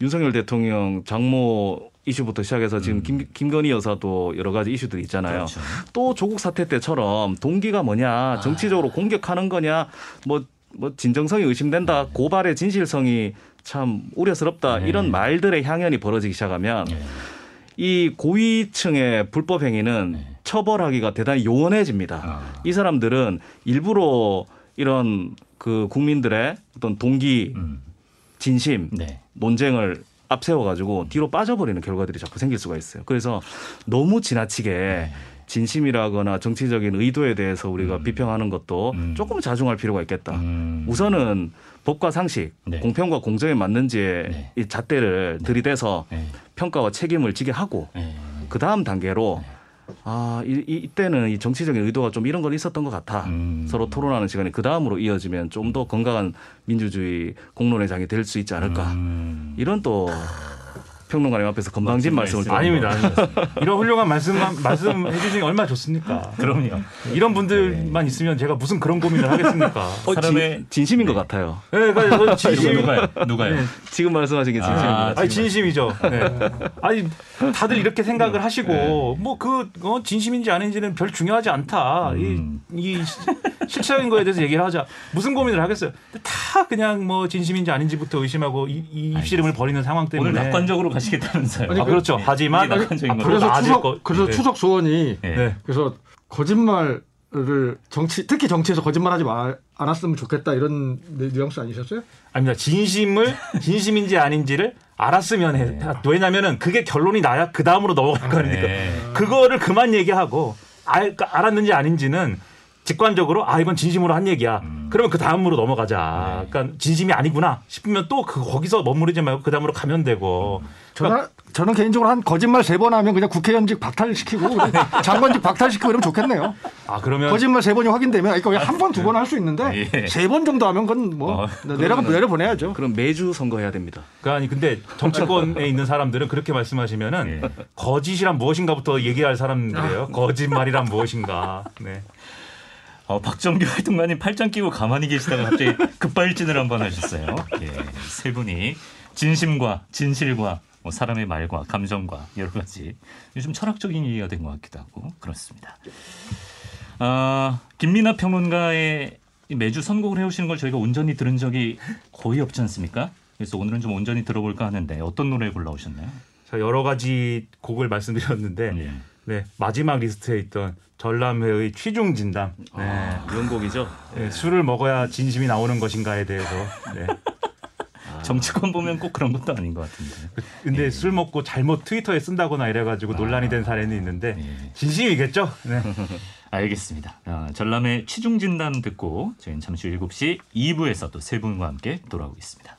윤석열 대통령 장모 이슈부터 시작해서 지금 김, 김건희 여사도 여러 가지 이슈들이 있잖아요. 그렇죠. 또 조국 사태 때처럼 동기가 뭐냐 정치적으로 공격하는 거냐 뭐 뭐 진정성이 의심된다 고발의 진실성이 참 우려스럽다 네. 이런 말들의 향연이 벌어지기 시작하면 네. 이 고위층의 불법 행위는 네. 처벌하기가 대단히 요원해집니다. 아. 이 사람들은 일부러 이런 그 국민들의 어떤 동기, 음. 진심, 네. 논쟁을 앞세워 가지고 뒤로 빠져버리는 결과들이 자꾸 생길 수가 있어요. 그래서 너무 지나치게 네. 진심이라거나 정치적인 의도에 대해서 우리가 음. 비평하는 것도 음. 조금 자중할 필요가 있겠다. 음. 우선은 법과 상식, 네. 공평과 공정에 맞는지의 네. 이 잣대를 들이대서 네. 평가와 책임을 지게 하고 네. 그 다음 단계로 아 이, 이- 이때는 이 정치적인 의도가 좀 이런 건 있었던 것 같아. 음. 서로 토론하는 시간이 그 다음으로 이어지면 좀 더 건강한 민주주의 공론의 장이 될 수 있지 않을까. 음. 이런 또 평론가님 앞에서 건방진 말씀을 말씀. 좀 아닙니다. 아닙니다. 이런 훌륭한 말씀만 말씀해 주시는 게 얼마나 좋습니까? 그럼요. 이런 분들만 있으면 제가 무슨 그런 고민을 하겠습니까? 어, 사람의- 진, 진심인 네. 것 같아요. 네, 그러니까 진심. 누가요? 누가요? 네. 지금 말씀하신 게 진심입니다. 아, 아니 진심이죠. 네. 아니 다들 이렇게 생각을 하시고 네. 뭐그 어, 진심인지 아닌지는 별 중요하지 않다. 음. 이, 이 시- 실체적인 거에 대해서 얘기를 하자. 무슨 고민을 하겠어요? 다 그냥 뭐 진심인지 아닌지부터 의심하고 이, 이 입씨름을 벌이는 상황 때문에. 오늘 낙관적으로 가시겠다면서요? 아, 그렇죠. 네. 하지만 거죠. 그래서 추석 거- 그래서 네. 추석 소원이 네. 네. 그래서 거짓말을 정치 특히 정치에서 거짓말하지 마, 않았으면 좋겠다 이런 뉘- 뉘앙스 아니셨어요? 아닙니다. 진심을 진심인지 아닌지를 알았으면 해. 네. 왜냐면은 그게 결론이 나야 그 다음으로 넘어갈 거니까. 네. 그거를 그만 얘기하고 알, 알았는지 아닌지는 직관적으로 아 이건 진심으로 한 얘기야. 그러면 그 다음으로 넘어가자. 네. 그러니까 진심이 아니구나 싶으면 또 그 거기서 머무르지 말고 그 다음으로 가면 되고. 저는 저는 개인적으로 한 거짓말 세 번 하면 그냥 국회의원직 박탈시키고 그냥 장관직 박탈시키고 이러면 좋겠네요. 아 그러면 거짓말 세 번이 확인되면 이거 한번 두 번 할 수 있는데 예. 세번 정도 하면 그건 뭐 어, 내려가 내려 보내야죠. 그럼 매주 선거해야 됩니다. 그 아니 근데 정치권에 있는 사람들은 그렇게 말씀하시면은 예. 거짓이란 무엇인가부터 얘기할 사람들이에요. 거짓말이란 무엇인가. 네. 어, 박정규 활동가님 팔짱 끼고 가만히 계시다가 갑자기 급발진을 한번 하셨어요. 예, 세 분이 진심과 진실과 뭐 사람의 말과 감정과 여러 가지 요즘 철학적인 얘기가 된 것 같기도 하고 그렇습니다. 아, 김민아 평론가의 이 매주 선곡을 해오시는 걸 저희가 온전히 들은 적이 거의 없지 않습니까? 그래서 오늘은 좀 온전히 들어볼까 하는데 어떤 노래 골라오셨나요? 자 여러 가지 곡을 말씀드렸는데 예. 네, 마지막 리스트에 있던 전람회의 취중 진담. 네. 아, 명곡이죠. 네, 술을 먹어야 진심이 나오는 것인가에 대해서. 네. 정치권 보면 꼭 그런 것도 아닌 것 같은데. 근데 술 먹고 잘못 트위터에 쓴다거나 이래가지고 논란이 된 사례는 있는데 예. 진심이겠죠? 네. 알겠습니다. 아, 전람의 취중 진담 듣고 저희는 잠시 후 7시 2부에서 또 세 분과 함께 돌아오겠습니다.